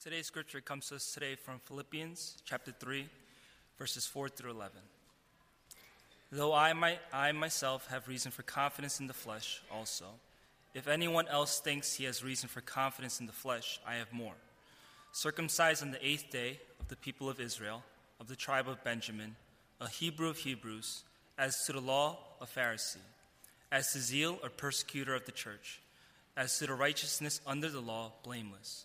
Today's scripture comes to us today from Philippians chapter 3, verses 4 through 11. Though I, I myself have reason for confidence in the flesh also, if anyone else thinks he has reason for confidence in the flesh, I have more. Circumcised on the eighth day of the people of Israel, of the tribe of Benjamin, a Hebrew of Hebrews, as to the law, a Pharisee, as to zeal, a persecutor of the church, as to the righteousness under the law, blameless.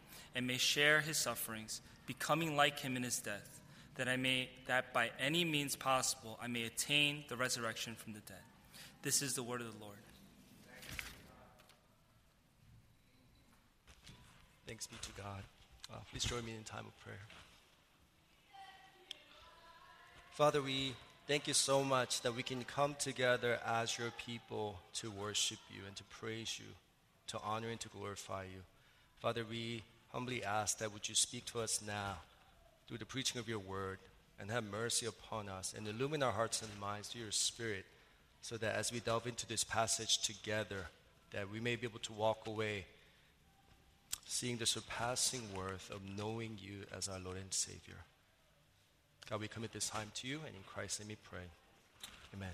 and may share his sufferings, becoming like him in his death, that I may that by any means possible I may attain the resurrection from the dead. This is the word of the Lord. Thanks be to God. Uh, please join me in time of prayer. Father, we thank you so much that we can come together as your people to worship you and to praise you, to honor and to glorify you. Father, we humbly ask that would you speak to us now through the preaching of your word and have mercy upon us and illumine our hearts and minds through your spirit so that as we delve into this passage together that we may be able to walk away seeing the surpassing worth of knowing you as our Lord and Savior. God, we commit this time to you, and in Christ let me pray. Amen.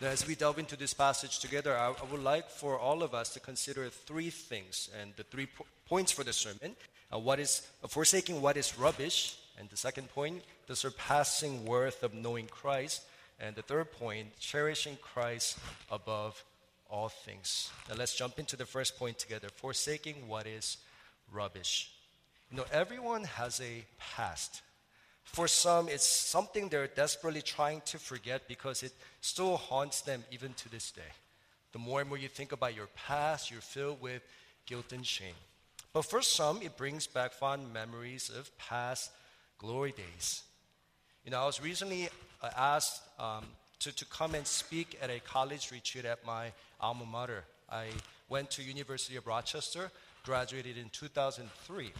Now, as we delve into this passage together, I, I, would like for all of us to consider three things and the three po- points for the sermon. Uh, what is uh, forsaking what is rubbish, and the second point, the surpassing worth of knowing Christ, and the third point, cherishing Christ above all things. Now, let's jump into the first point together: forsaking what is rubbish. You know, everyone has a past. For some, it's something they're desperately trying to forget because it still haunts them even to this day. The more and more you think about your past, you're filled with guilt and shame. But for some, it brings back fond memories of past glory days. You know, I was recently uh, asked um, to, to come and speak at a college retreat at my alma mater. I went to University of Rochester, graduated in 2003.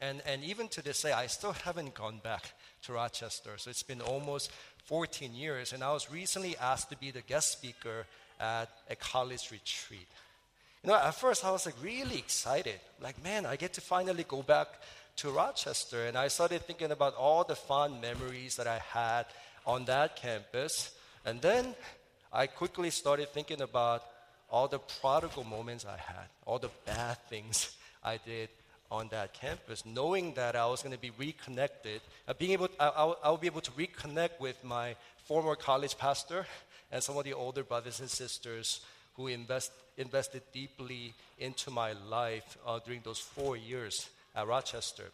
And, and even to this day, I still haven't gone back to Rochester. So it's been almost 14 years. And I was recently asked to be the guest speaker at a college retreat. You know, at first I was like really excited. Like, man, I get to finally go back to Rochester. And I started thinking about all the fond memories that I had on that campus. And then I quickly started thinking about all the prodigal moments I had, all the bad things I did on that campus, knowing that I was going to be reconnected, uh, being able, I, I, I would be able to reconnect with my former college pastor and some of the older brothers and sisters who invest, invested deeply into my life uh, during those four years at Rochester.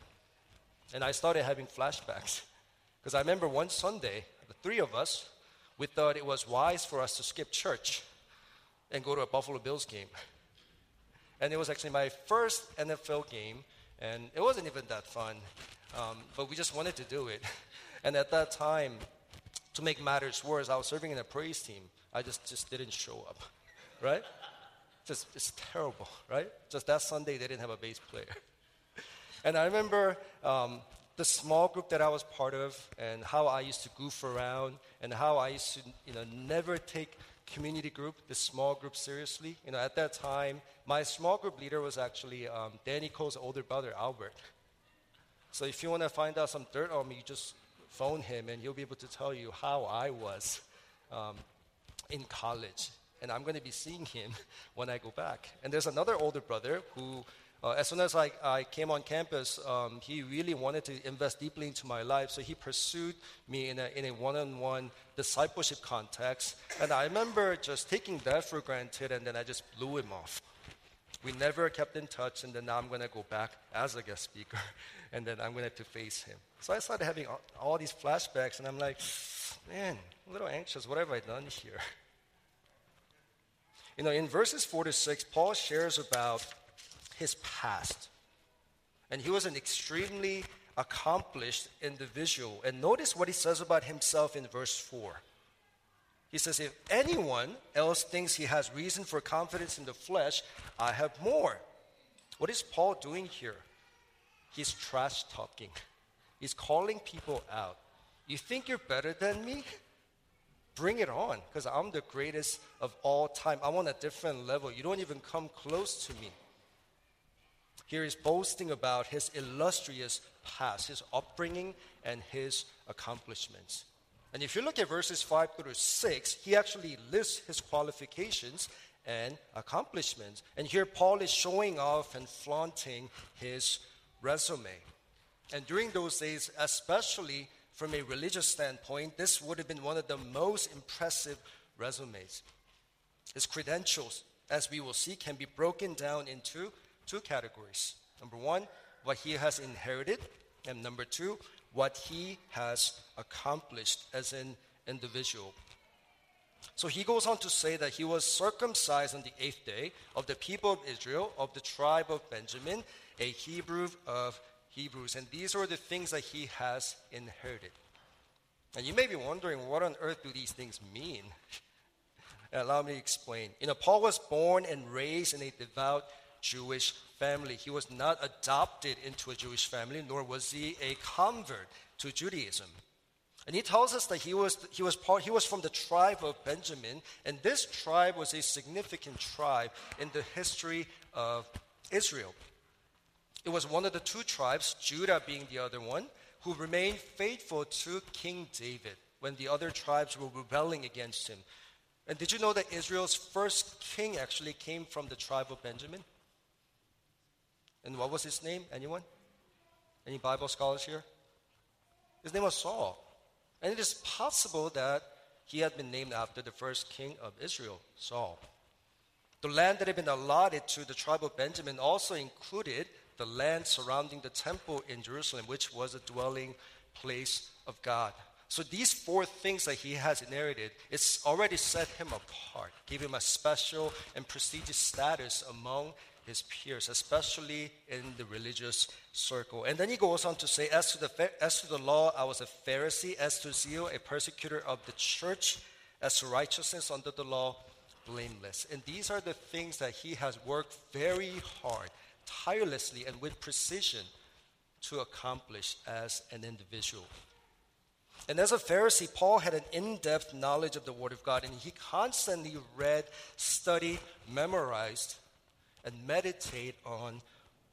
And I started having flashbacks. Because I remember one Sunday, the three of us, we thought it was wise for us to skip church and go to a Buffalo Bills game. And it was actually my first NFL game, and it wasn't even that fun, um, but we just wanted to do it. and at that time, to make matters worse, I was serving in a praise team. I just, just didn't show up, right? Just, it's terrible, right? Just that Sunday, they didn't have a bass player. and I remember um, the small group that I was part of and how I used to goof around and how I used to, you know, never take community group, the small group seriously. You know, at that time, my small group leader was actually um, Danny Cole's older brother, Albert. So if you want to find out some dirt on me, you just phone him and he'll be able to tell you how I was um, in college. And I'm going to be seeing him when I go back. And there's another older brother who uh, as soon as I, I came on campus, um, he really wanted to invest deeply into my life. So he pursued me in a, in a one-on-one discipleship context. And I remember just taking that for granted, and then I just blew him off. We never kept in touch, and then now I'm going to go back as a guest speaker, and then I'm going to have to face him. So I started having all, all these flashbacks, and I'm like, man, a little anxious. What have I done here? You know, in verses 4 to 6, Paul shares about his past. And he was an extremely accomplished individual. And notice what he says about himself in verse 4. He says, If anyone else thinks he has reason for confidence in the flesh, I have more. What is Paul doing here? He's trash talking, he's calling people out. You think you're better than me? Bring it on, because I'm the greatest of all time. I'm on a different level. You don't even come close to me. Here he's boasting about his illustrious past, his upbringing, and his accomplishments. And if you look at verses 5 through 6, he actually lists his qualifications and accomplishments. And here Paul is showing off and flaunting his resume. And during those days, especially from a religious standpoint, this would have been one of the most impressive resumes. His credentials, as we will see, can be broken down into two categories. Number one, what he has inherited, and number two, what he has accomplished as an individual. So he goes on to say that he was circumcised on the eighth day of the people of Israel, of the tribe of Benjamin, a Hebrew of Hebrews. And these are the things that he has inherited. And you may be wondering, what on earth do these things mean? Uh, allow me to explain. You know, Paul was born and raised in a devout Jewish family. He was not adopted into a Jewish family, nor was he a convert to Judaism. And he tells us that he was, he, was part, he was from the tribe of Benjamin, and this tribe was a significant tribe in the history of Israel. It was one of the two tribes, Judah being the other one, who remained faithful to King David when the other tribes were rebelling against him. And did you know that Israel's first king actually came from the tribe of Benjamin? And what was his name? Anyone? Any Bible scholars here? His name was Saul. And it is possible that he had been named after the first king of Israel, Saul. The land that had been allotted to the tribe of Benjamin also included the land surrounding the temple in Jerusalem, which was a dwelling place of God. So these four things that he has inherited, it's already set him apart, give him a special and prestigious status among his peers, especially in the religious circle. And then he goes on to say, as to the, as to the law, I was a Pharisee, as to zeal, a persecutor of the church, as to righteousness under the law, blameless. And these are the things that he has worked very hard, tirelessly, and with precision to accomplish as an individual. And as a Pharisee, Paul had an in depth knowledge of the Word of God, and he constantly read, studied, memorized and meditated on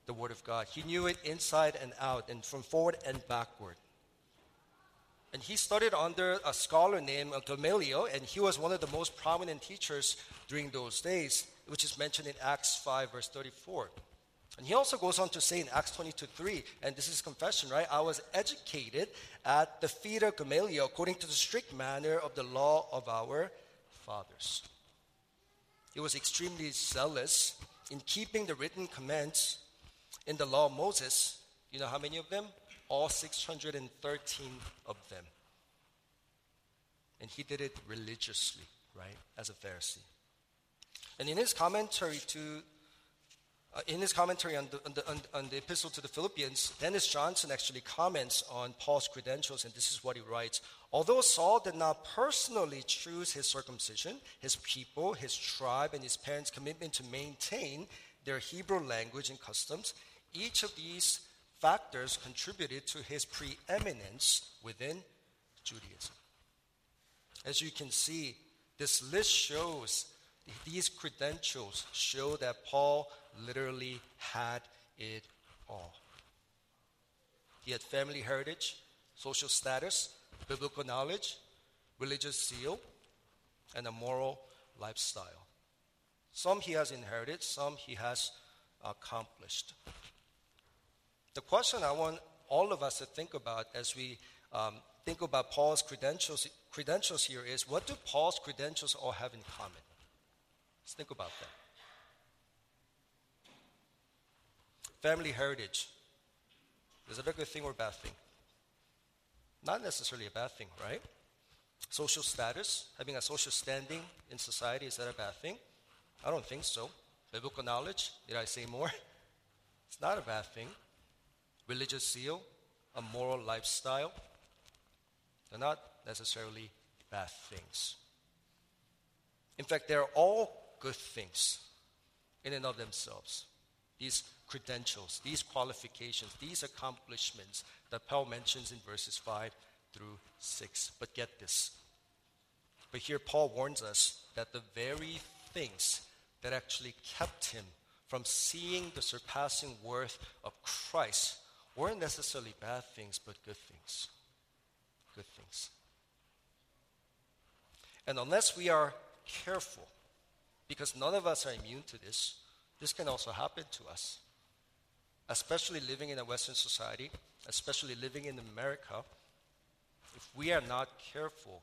the Word of God. He knew it inside and out, and from forward and backward. And he studied under a scholar named Gamaliel, and he was one of the most prominent teachers during those days, which is mentioned in Acts 5, verse 34. And he also goes on to say in Acts 22 3, and this is confession, right? I was educated at the feet of Gamaliel according to the strict manner of the law of our fathers. He was extremely zealous in keeping the written commands in the law of Moses, you know how many of them? All 613 of them. And he did it religiously, right, as a Pharisee. And in his commentary to uh, in his commentary on the, on, the, on, on the, epistle to the Philippians, Dennis Johnson actually comments on Paul's credentials, and this is what he writes. Although Saul did not personally choose his circumcision, his people, his tribe, and his parents' commitment to maintain their Hebrew language and customs, each of these factors contributed to his preeminence within Judaism. As you can see, this list shows, these credentials show that Paul literally had it all. He had family heritage, social status, biblical knowledge, religious zeal, and a moral lifestyle. Some he has inherited, some he has accomplished. The question I want all of us to think about as we um, think about Paul's credentials, credentials here is what do Paul's credentials all have in common? Let's think about that. Family heritage. Is it a good thing or a bad thing? Not necessarily a bad thing, right? Social status, having a social standing in society, is that a bad thing? I don't think so. Biblical knowledge, did I say more? It's not a bad thing. religious zeal, a moral lifestyle, they're not necessarily bad things. In fact, they're all good things in and of themselves. These credentials, these qualifications, these accomplishments that Paul mentions in verses 5 through 6. But get this. But here Paul warns us that the very things that actually kept him from seeing the surpassing worth of Christ weren't necessarily bad things, but good things. Good things. And unless we are careful, because none of us are immune to this, this can also happen to us. Especially living in a Western society, especially living in America, if we are not careful,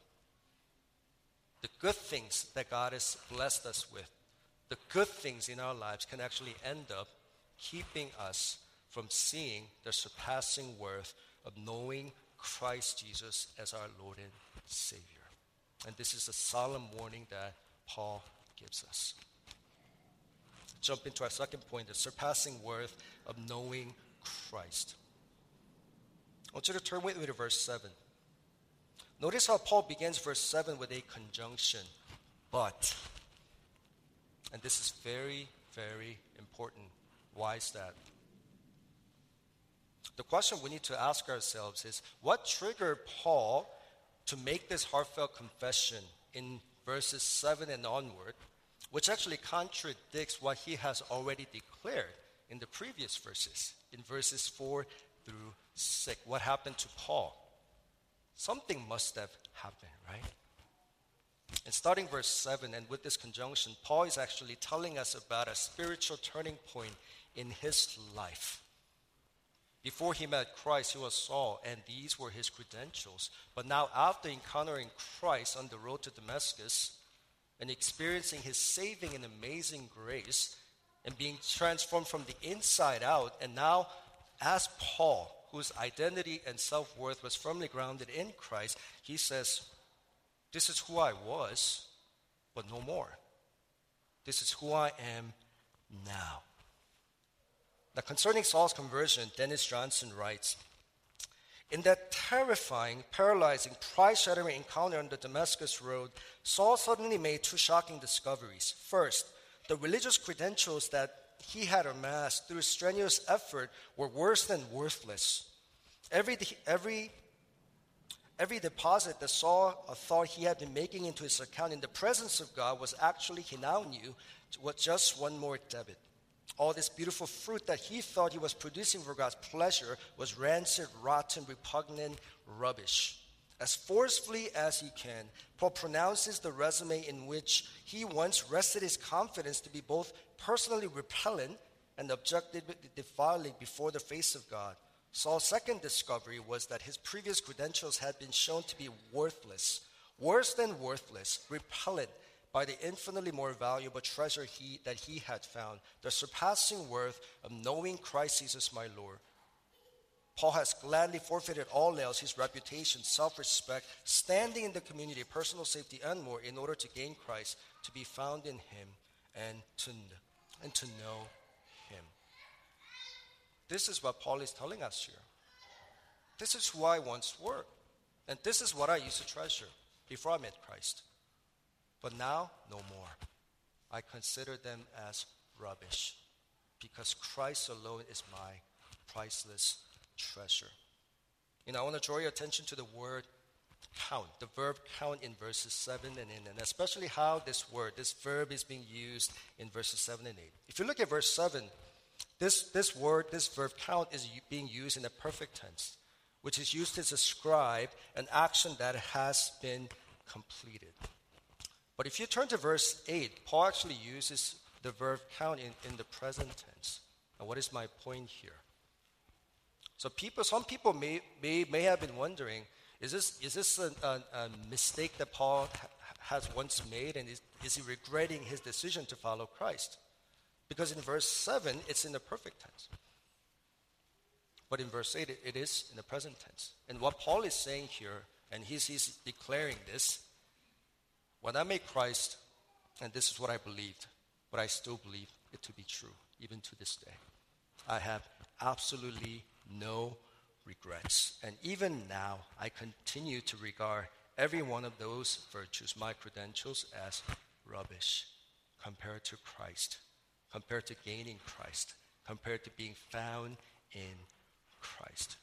the good things that God has blessed us with, the good things in our lives can actually end up keeping us from seeing the surpassing worth of knowing Christ Jesus as our Lord and Savior. And this is a solemn warning that Paul gives us. Jump into our second point the surpassing worth of knowing Christ. I want you to turn with me to verse 7. Notice how Paul begins verse 7 with a conjunction, but. And this is very, very important. Why is that? The question we need to ask ourselves is what triggered Paul to make this heartfelt confession in verses 7 and onward, which actually contradicts what he has already declared in the previous verses, in verses 4 through 6. What happened to Paul? Something must have happened, right? And starting verse 7, and with this conjunction, Paul is actually telling us about a spiritual turning point in his life. Before he met Christ, he was Saul, and these were his credentials. But now, after encountering Christ on the road to Damascus and experiencing his saving and amazing grace, and being transformed from the inside out, and now, as Paul, whose identity and self worth was firmly grounded in Christ, he says, This is who I was, but no more. This is who I am now. Now, concerning Saul's conversion, Dennis Johnson writes In that terrifying, paralyzing, pride shattering encounter on the Damascus Road, Saul suddenly made two shocking discoveries. First, the religious credentials that he had amassed through strenuous effort were worse than worthless. Every, every, every deposit that Saul thought he had been making into his account in the presence of God was actually, he now knew, was just one more debit. All this beautiful fruit that he thought he was producing for God's pleasure was rancid, rotten, repugnant rubbish. As forcefully as he can, Paul pronounces the resume in which he once rested his confidence to be both personally repellent and objectively defiling before the face of God. Saul's second discovery was that his previous credentials had been shown to be worthless, worse than worthless, repellent, by the infinitely more valuable treasure he, that he had found, the surpassing worth of knowing Christ Jesus my Lord. Paul has gladly forfeited all else his reputation, self respect, standing in the community, personal safety, and more in order to gain Christ, to be found in him, and to, and to know him. This is what Paul is telling us here. This is who I once were, and this is what I used to treasure before I met Christ. But now, no more. I consider them as rubbish because Christ alone is my priceless treasure. Know, I want to draw your attention to the word count, the verb count in verses 7 and 8, and especially how this word, this verb is being used in verses 7 and 8. If you look at verse 7, this, this word, this verb count, is being used in the perfect tense, which is used to describe an action that has been completed. But if you turn to verse 8, Paul actually uses the verb count in, in the present tense. And what is my point here? So people, some people may, may, may have been wondering, is this, is this a, a, a mistake that Paul ha- has once made and is, is he regretting his decision to follow Christ? Because in verse 7, it's in the perfect tense. But in verse 8, it, it is in the present tense. And what Paul is saying here, and he's, he's declaring this, when I met Christ, and this is what I believed, but I still believe it to be true, even to this day, I have absolutely no regrets. And even now, I continue to regard every one of those virtues, my credentials, as rubbish compared to Christ, compared to gaining Christ, compared to being found in Christ.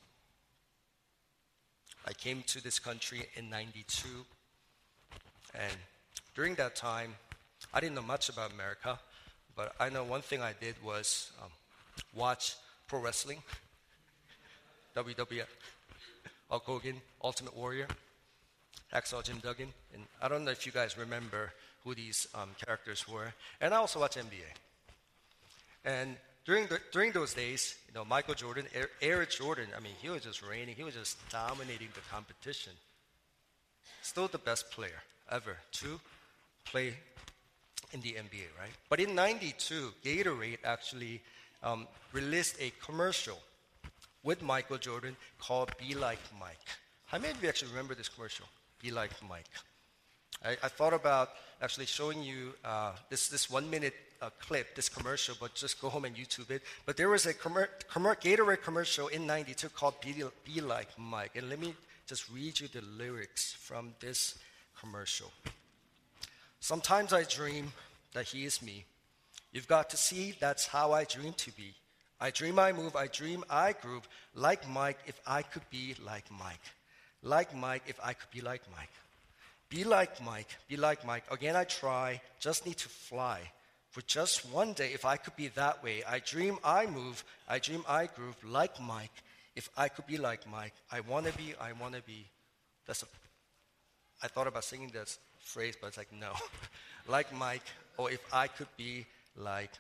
I came to this country in 92, and during that time, I didn't know much about America, but I know one thing I did was um, watch pro wrestling, WWF, Hulk Hogan, Ultimate Warrior, Hacksaw Jim Duggan, and I don't know if you guys remember who these um, characters were. And I also watched NBA. And during, the, during those days, you know, Michael Jordan, Air, Air Jordan, I mean, he was just reigning. He was just dominating the competition. Still the best player ever to play in the NBA, right? But in 92, Gatorade actually um, released a commercial with Michael Jordan called Be Like Mike. How many of you actually remember this commercial? Be Like Mike. I, I thought about actually showing you uh, this, this one minute uh, clip, this commercial, but just go home and YouTube it. But there was a commer- commer- Gatorade commercial in 92 called Be, Be Like Mike. And let me just read you the lyrics from this commercial. Sometimes I dream that he is me. You've got to see that's how I dream to be. I dream I move, I dream I groove, like Mike if I could be like Mike. Like Mike if I could be like Mike. Be like Mike, be like Mike. Again, I try, just need to fly. For just one day, if I could be that way, I dream I move, I dream I groove, like Mike. If I could be like Mike, I want to be, I want to be. That's a, I thought about singing this phrase, but it's like, no. like Mike, or if I could be like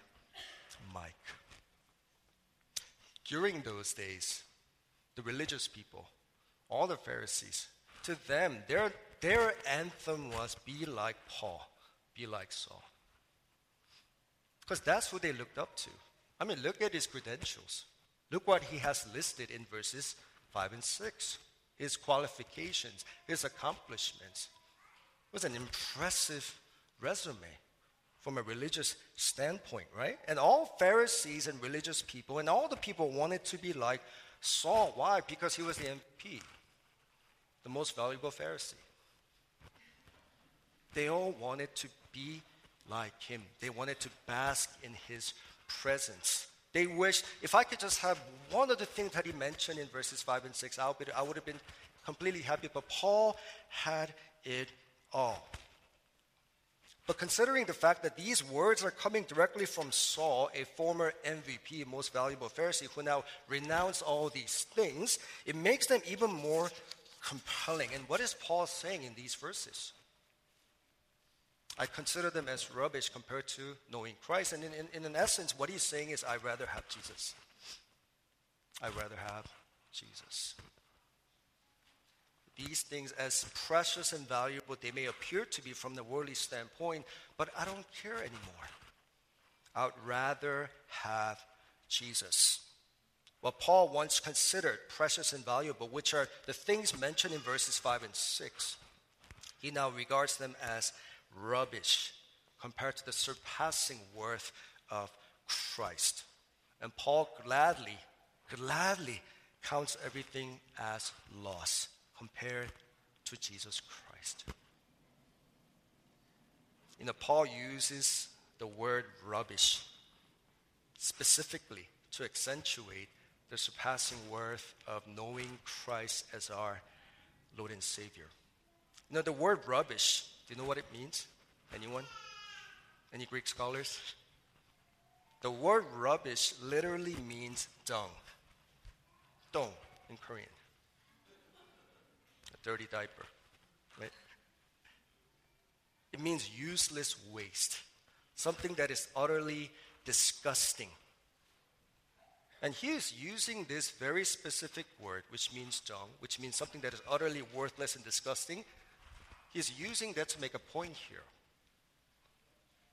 Mike. During those days, the religious people, all the Pharisees, to them, their, their anthem was be like Paul, be like Saul. Because that's who they looked up to. I mean, look at his credentials. Look what he has listed in verses 5 and 6 his qualifications, his accomplishments. Was an impressive resume from a religious standpoint, right? And all Pharisees and religious people and all the people wanted to be like Saul. Why? Because he was the MP, the most valuable Pharisee. They all wanted to be like him, they wanted to bask in his presence. They wished, if I could just have one of the things that he mentioned in verses 5 and 6, I would, I would have been completely happy. But Paul had it all. But considering the fact that these words are coming directly from Saul, a former MVP, most valuable Pharisee, who now renounced all these things, it makes them even more compelling. And what is Paul saying in these verses? I consider them as rubbish compared to knowing Christ. And in, in, in an essence, what he's saying is, I'd rather have Jesus. I'd rather have Jesus these things as precious and valuable they may appear to be from the worldly standpoint, but I don't care anymore. I would rather have Jesus. What Paul once considered precious and valuable, which are the things mentioned in verses 5 and 6, he now regards them as rubbish compared to the surpassing worth of Christ. And Paul gladly, gladly counts everything as loss compared to Jesus Christ. You know, Paul uses the word rubbish specifically to accentuate the surpassing worth of knowing Christ as our Lord and Savior. You know, the word rubbish, do you know what it means? Anyone? Any Greek scholars? The word rubbish literally means dung. Dung in Korean dirty diaper. Right? It means useless waste, something that is utterly disgusting. And he is using this very specific word, which means dung, which means something that is utterly worthless and disgusting. He's using that to make a point here.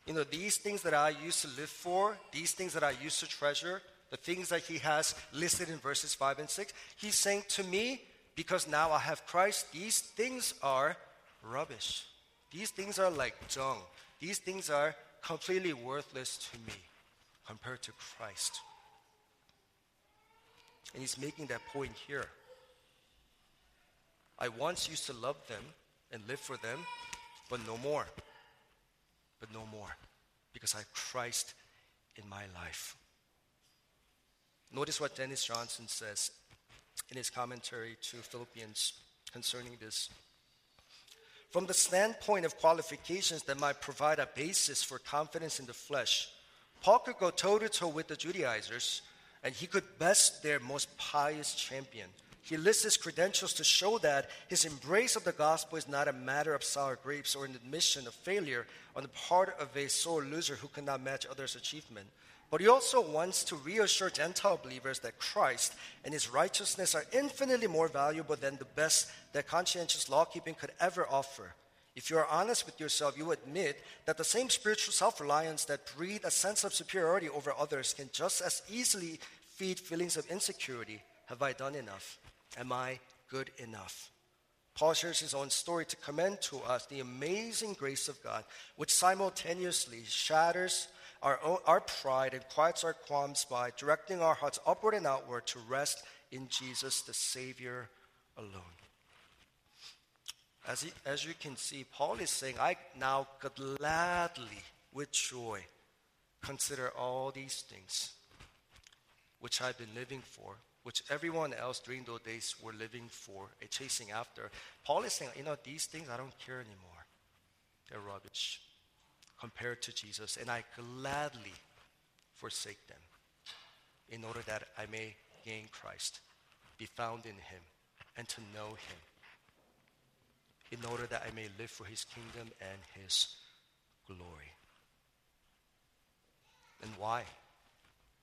You know, these things that I used to live for, these things that I used to treasure, the things that he has listed in verses 5 and 6, he's saying to me, because now I have Christ, these things are rubbish. These things are like dung. These things are completely worthless to me compared to Christ. And he's making that point here. I once used to love them and live for them, but no more. But no more. Because I have Christ in my life. Notice what Dennis Johnson says in his commentary to Philippians concerning this. From the standpoint of qualifications that might provide a basis for confidence in the flesh, Paul could go toe to toe with the Judaizers and he could best their most pious champion. He lists his credentials to show that his embrace of the gospel is not a matter of sour grapes or an admission of failure on the part of a sore loser who cannot match others' achievement. But he also wants to reassure Gentile believers that Christ and his righteousness are infinitely more valuable than the best that conscientious law keeping could ever offer. If you are honest with yourself, you admit that the same spiritual self reliance that breeds a sense of superiority over others can just as easily feed feelings of insecurity. Have I done enough? Am I good enough? Paul shares his own story to commend to us the amazing grace of God, which simultaneously shatters our, our pride and quiets our qualms by directing our hearts upward and outward to rest in Jesus, the Savior alone. As, he, as you can see, Paul is saying, I now gladly, with joy, consider all these things which I've been living for, which everyone else during those days were living for, chasing after. Paul is saying, you know, these things I don't care anymore. They're rubbish compared to Jesus, and I gladly forsake them in order that I may gain Christ, be found in Him, and to know Him in order that I may live for his kingdom and his glory. And why?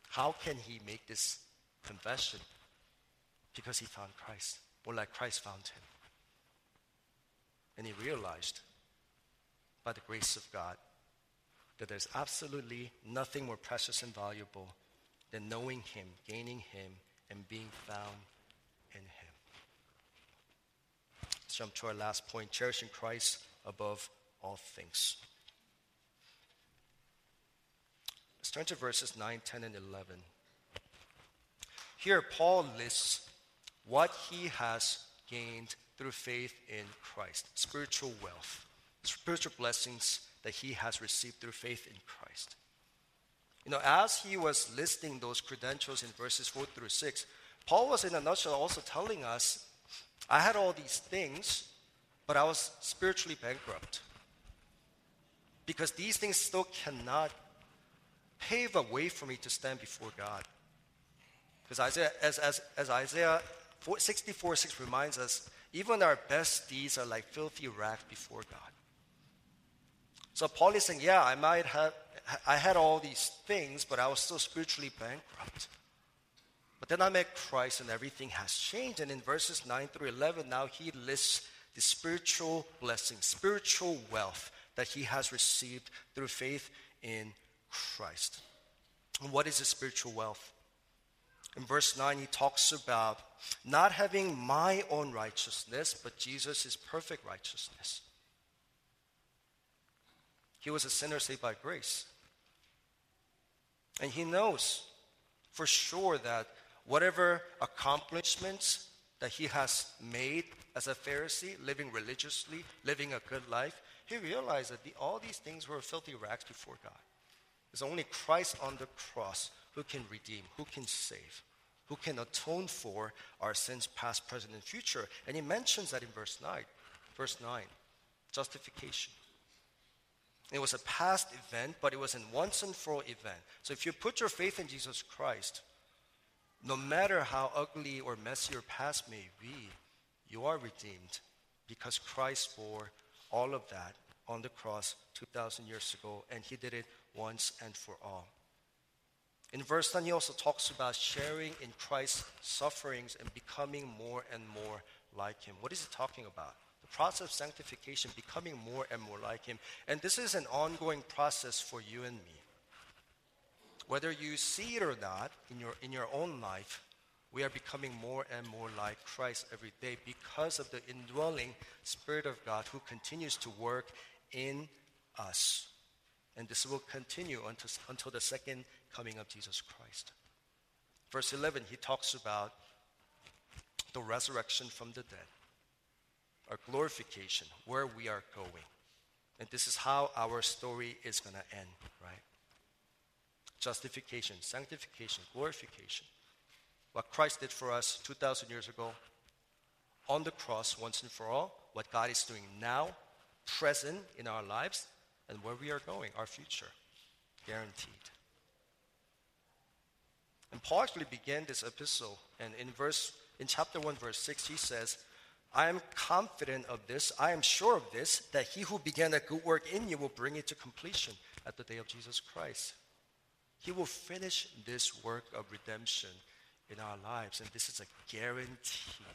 How can he make this confession? Because he found Christ, or like Christ found him. And he realized, by the grace of God, that there's absolutely nothing more precious and valuable than knowing him, gaining him, and being found in him Let's jump to our last point cherishing Christ above all things. Let's turn to verses 9, 10, and 11. Here, Paul lists what he has gained through faith in Christ spiritual wealth, spiritual blessings that he has received through faith in Christ. You know, as he was listing those credentials in verses 4 through 6, Paul was in a nutshell also telling us I had all these things, but I was spiritually bankrupt. Because these things still cannot pave a way for me to stand before God. Because Isaiah, as, as, as Isaiah 64 6 reminds us, even our best deeds are like filthy rags before God. So Paul is saying, yeah, I might have, I had all these things, but I was still spiritually bankrupt. But then I met Christ and everything has changed. And in verses 9 through 11, now he lists the spiritual blessing, spiritual wealth that he has received through faith in Christ. And what is the spiritual wealth? In verse 9, he talks about not having my own righteousness, but Jesus' perfect righteousness. He was a sinner saved by grace. And he knows for sure that whatever accomplishments that he has made as a Pharisee, living religiously, living a good life, he realized that the, all these things were filthy rags before God. It's only Christ on the cross who can redeem, who can save, who can atone for our sins, past, present, and future. And he mentions that in verse 9. Verse 9, justification. It was a past event, but it was an once and for all event. So if you put your faith in Jesus Christ, no matter how ugly or messy your past may be, you are redeemed because Christ bore all of that on the cross 2,000 years ago, and he did it once and for all. In verse 10, he also talks about sharing in Christ's sufferings and becoming more and more like him. What is he talking about? The process of sanctification, becoming more and more like him. And this is an ongoing process for you and me. Whether you see it or not in your, in your own life, we are becoming more and more like Christ every day because of the indwelling Spirit of God who continues to work in us. And this will continue until, until the second coming of Jesus Christ. verse 11, he talks about the resurrection from the dead, our glorification, where we are going. And this is how our story is going to end, right? Justification, sanctification, glorification. What Christ did for us 2,000 years ago on the cross once and for all, what God is doing now, present in our lives, and where we are going, our future. Guaranteed. And Paul actually began this epistle, and in verse in chapter 1, verse 6, he says, I am confident of this, I am sure of this, that he who began a good work in you will bring it to completion at the day of Jesus Christ. He will finish this work of redemption in our lives, and this is a guarantee.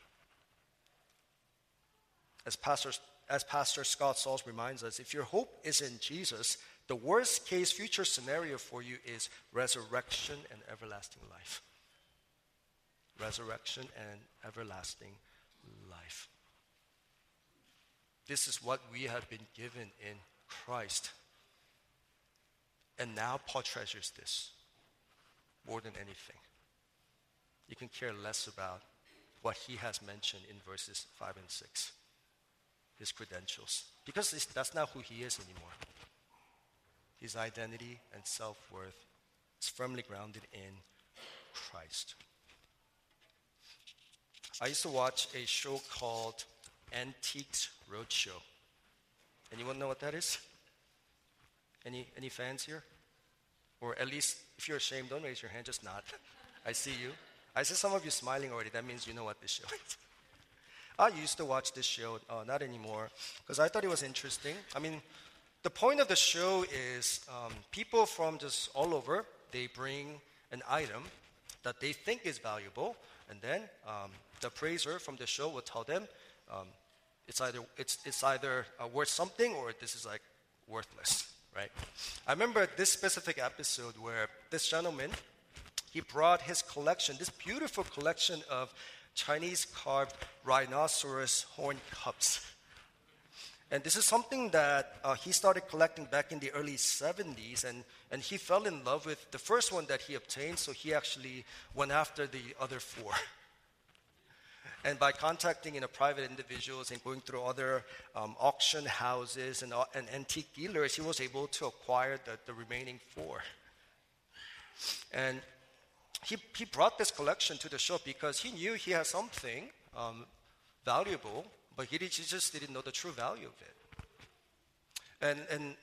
As Pastor, as Pastor Scott Sauls reminds us, if your hope is in Jesus, the worst case future scenario for you is resurrection and everlasting life. Resurrection and everlasting life. This is what we have been given in Christ. And now Paul treasures this more than anything. You can care less about what he has mentioned in verses 5 and 6 his credentials because that's not who he is anymore. His identity and self worth is firmly grounded in Christ. I used to watch a show called Antiques Roadshow. Anyone know what that is? Any, any fans here? Or at least, if you're ashamed, don't raise your hand, just nod. I see you. I see some of you smiling already. That means you know what this show is. I used to watch this show, uh, not anymore, because I thought it was interesting. I mean, the point of the show is um, people from just all over, they bring an item that they think is valuable, and then um, the appraiser from the show will tell them um, it's either, it's, it's either uh, worth something or this is like worthless, right? I remember this specific episode where this gentleman, he brought his collection, this beautiful collection of Chinese carved rhinoceros horn cups. And this is something that uh, he started collecting back in the early 70s, and, and he fell in love with the first one that he obtained, so he actually went after the other four. and by contacting you know, private individuals and going through other um, auction houses and, uh, and antique dealers, he was able to acquire the, the remaining four. And he, he brought this collection to the shop because he knew he had something um, valuable, but he, did, he, just didn't know the true value of it. And, and,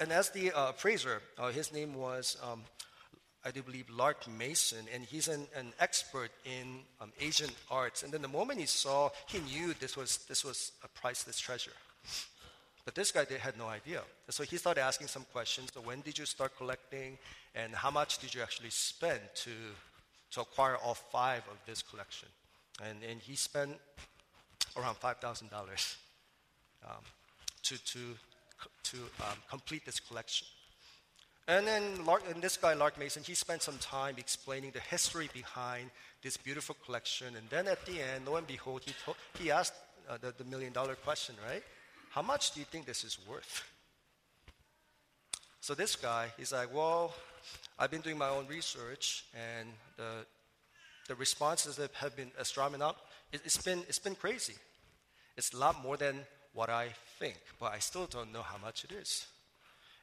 and as the uh, appraiser, uh, his name was, um, I do believe, Lark Mason, and he's an, an expert in um, Asian arts. And then the moment he saw, he knew this was, this was a priceless treasure. But this guy had no idea. And so he started asking some questions. So when did you start collecting? And how much did you actually spend to, to acquire all five of this collection? And, and he spent around $5,000 um, to, to, to um, complete this collection. And then Lark, and this guy, Lark Mason, he spent some time explaining the history behind this beautiful collection. And then at the end, lo and behold, he, told, he asked uh, the, the million dollar question, right? How much do you think this is worth? So this guy, he's like, Well, I've been doing my own research, and the, the responses that have been strumming up, it, it's, been, it's been crazy. It's a lot more than what I think, but I still don't know how much it is.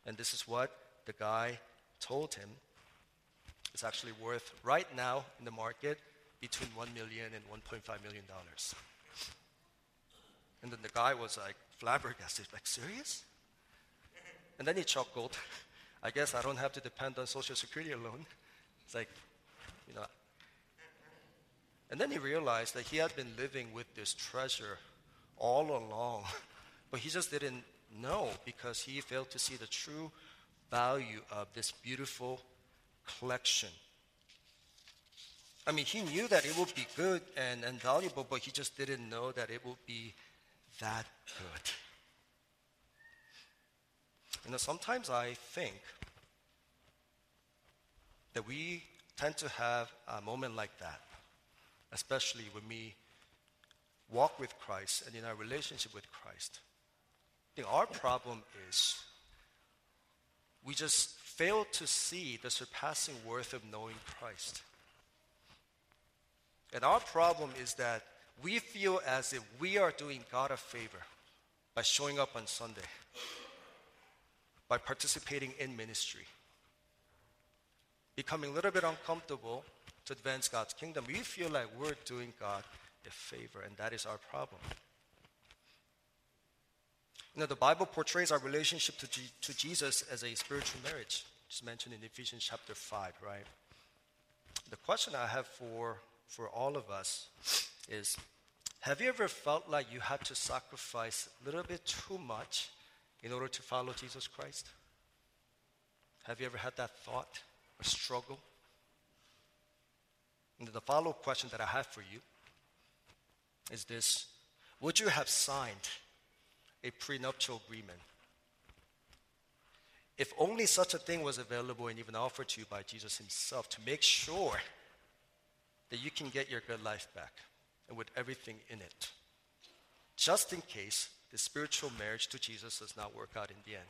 And this is what the guy told him. It's actually worth right now in the market between 1 million and 1.5 million dollars. And then the guy was like flabbergasted, like, serious? And then he chuckled. I guess I don't have to depend on Social Security alone. It's like, you know. And then he realized that he had been living with this treasure all along, but he just didn't know because he failed to see the true value of this beautiful collection. I mean, he knew that it would be good and, and valuable, but he just didn't know that it would be that good. You know, sometimes I think that we tend to have a moment like that, especially when we walk with Christ and in our relationship with Christ. I think our problem is we just fail to see the surpassing worth of knowing Christ. And our problem is that we feel as if we are doing God a favor by showing up on Sunday, by participating in ministry, becoming a little bit uncomfortable to advance God's kingdom. We feel like we're doing God a favor, and that is our problem. You know, the Bible portrays our relationship to, G- to Jesus as a spiritual marriage. It's mentioned in Ephesians chapter 5, right? The question I have for, for all of us is Have you ever felt like you had to sacrifice a little bit too much in order to follow Jesus Christ? Have you ever had that thought or struggle? And the follow up question that I have for you is this Would you have signed a prenuptial agreement if only such a thing was available and even offered to you by Jesus himself to make sure that you can get your good life back and with everything in it, just in case the spiritual marriage to Jesus does not work out in the end.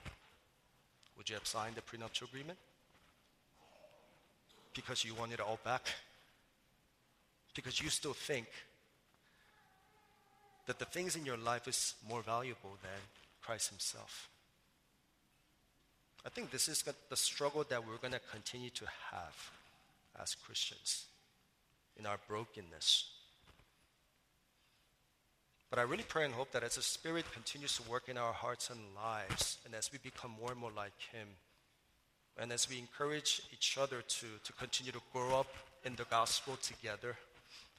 Would you have signed the prenuptial agreement? Because you want it all back? Because you still think that the things in your life is more valuable than Christ himself? I think this is the struggle that we're going to continue to have as Christians in our brokenness. But I really pray and hope that as the Spirit continues to work in our hearts and lives, and as we become more and more like Him, and as we encourage each other to, to continue to grow up in the gospel together,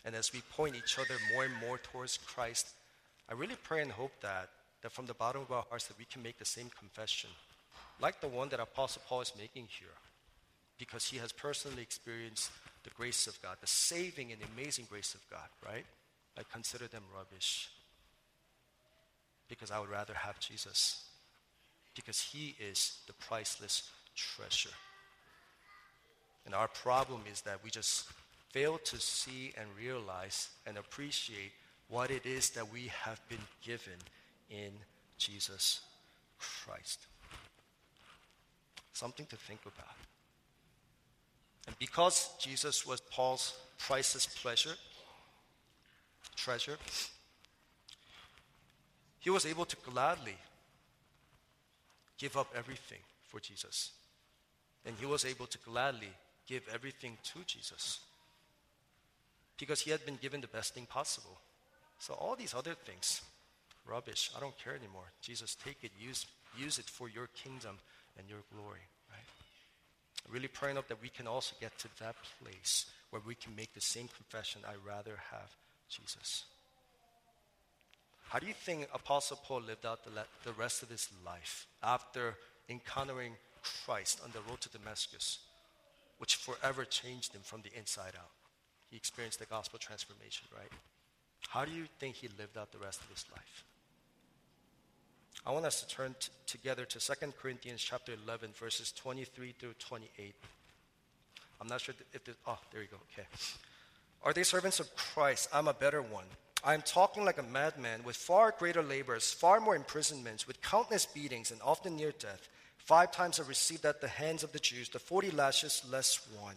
and as we point each other more and more towards Christ, I really pray and hope that, that from the bottom of our hearts that we can make the same confession like the one that Apostle Paul is making here, because he has personally experienced the grace of God, the saving and amazing grace of God, right? I consider them rubbish because I would rather have Jesus, because he is the priceless treasure. And our problem is that we just fail to see and realize and appreciate what it is that we have been given in Jesus Christ something to think about. And because Jesus was Paul's priceless pleasure, treasure, he was able to gladly give up everything for Jesus. And he was able to gladly give everything to Jesus because he had been given the best thing possible. So all these other things, rubbish, I don't care anymore. Jesus, take it, use, use it for your kingdom and your glory, right? Really praying up that we can also get to that place where we can make the same confession I rather have Jesus. How do you think Apostle Paul lived out the, le- the rest of his life after encountering Christ on the road to Damascus, which forever changed him from the inside out? He experienced the gospel transformation, right? How do you think he lived out the rest of his life? I want us to turn t- together to 2 Corinthians chapter 11, verses 23 through 28. I'm not sure if the, oh, there you go, okay. Are they servants of Christ? I'm a better one. I am talking like a madman with far greater labors, far more imprisonments, with countless beatings, and often near death. Five times I received at the hands of the Jews the 40 lashes less one.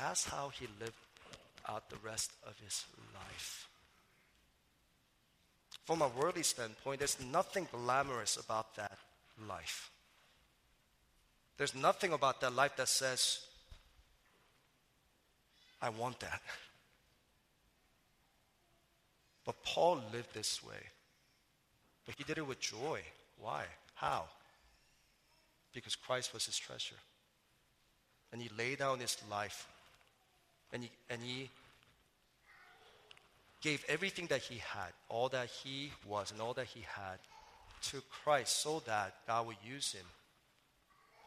That's how he lived out the rest of his life. From a worldly standpoint, there's nothing glamorous about that life. There's nothing about that life that says, I want that. But Paul lived this way. But he did it with joy. Why? How? Because Christ was his treasure. And he laid down his life. And he, and he gave everything that he had, all that he was and all that he had, to Christ so that God would use him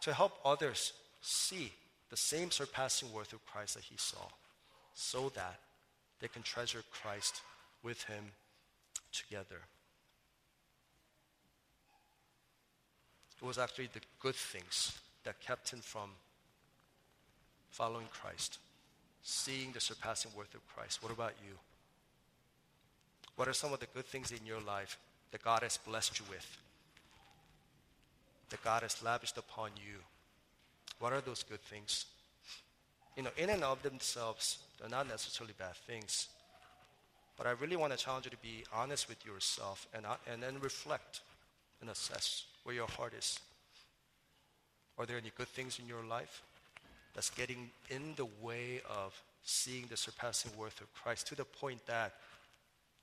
to help others see the same surpassing worth of Christ that he saw, so that they can treasure Christ with him together. It was actually the good things that kept him from following Christ, seeing the surpassing worth of Christ. What about you? What are some of the good things in your life that God has blessed you with? That God has lavished upon you? What are those good things? You know, in and of themselves, they're not necessarily bad things. But I really want to challenge you to be honest with yourself and, uh, and then reflect and assess where your heart is. Are there any good things in your life that's getting in the way of seeing the surpassing worth of Christ to the point that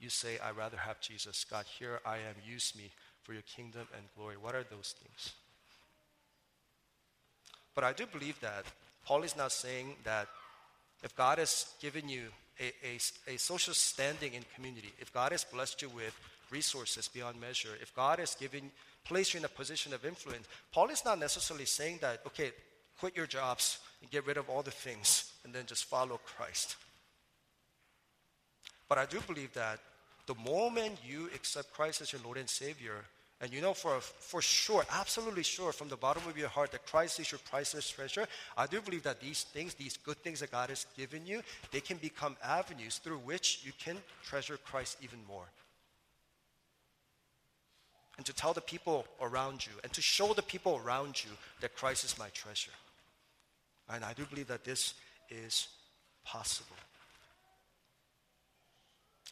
you say, I'd rather have Jesus. God, here I am. Use me for your kingdom and glory. What are those things? But I do believe that Paul is not saying that if God has given you a, a, a social standing in community, if God has blessed you with resources beyond measure, if God has given, placed you in a position of influence, Paul is not necessarily saying that, okay, quit your jobs and get rid of all the things and then just follow Christ. But I do believe that the moment you accept Christ as your Lord and Savior, and you know for, for sure, absolutely sure from the bottom of your heart that Christ is your priceless treasure, I do believe that these things, these good things that God has given you, they can become avenues through which you can treasure Christ even more. And to tell the people around you and to show the people around you that Christ is my treasure. And I do believe that this is possible.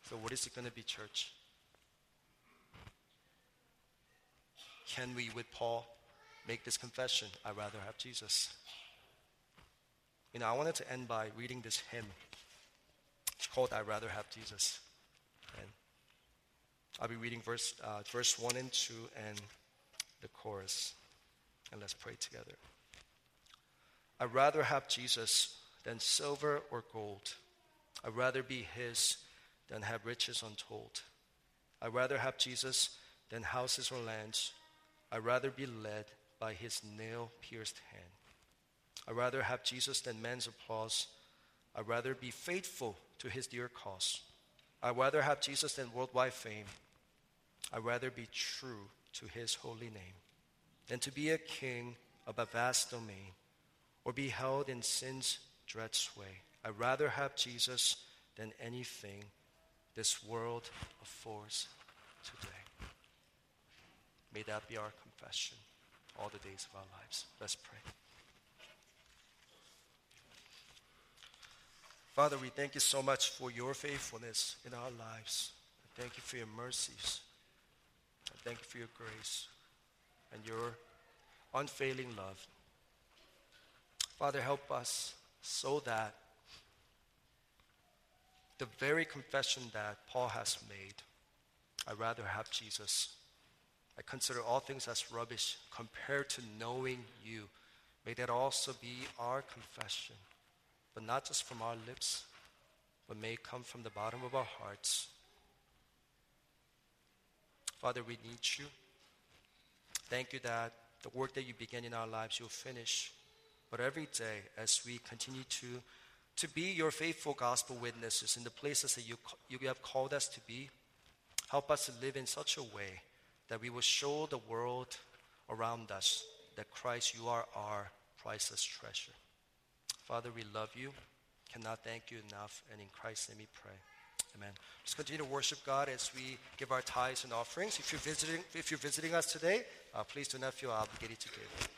So, what is it going to be, church? Can we, with Paul, make this confession? I'd rather have Jesus. You know, I wanted to end by reading this hymn. It's called I'd Rather Have Jesus. And I'll be reading verse, uh, verse 1 and 2 and the chorus. And let's pray together. I'd rather have Jesus than silver or gold. I'd rather be His than have riches untold. I'd rather have Jesus than houses or lands. I'd rather be led by His nail pierced hand. I'd rather have Jesus than man's applause. I'd rather be faithful to His dear cause. I'd rather have Jesus than worldwide fame. I'd rather be true to His holy name than to be a king of a vast domain or be held in sin's dread sway. I'd rather have Jesus than anything this world affords today. May that be our confession all the days of our lives. Let's pray. Father, we thank you so much for your faithfulness in our lives. I thank you for your mercies. I thank you for your grace and your unfailing love. Father, help us so that the very confession that Paul has made, I rather have Jesus. I consider all things as rubbish compared to knowing you. May that also be our confession, but not just from our lips, but may come from the bottom of our hearts. Father, we need you. Thank you that the work that you begin in our lives, you'll finish. But every day, as we continue to, to be your faithful gospel witnesses in the places that you, you have called us to be, help us to live in such a way that we will show the world around us that Christ, you are our priceless treasure. Father, we love you. Cannot thank you enough. And in Christ's name we pray. Amen. Let's continue to worship God as we give our tithes and offerings. If you're visiting, if you're visiting us today, uh, please do not feel obligated to give.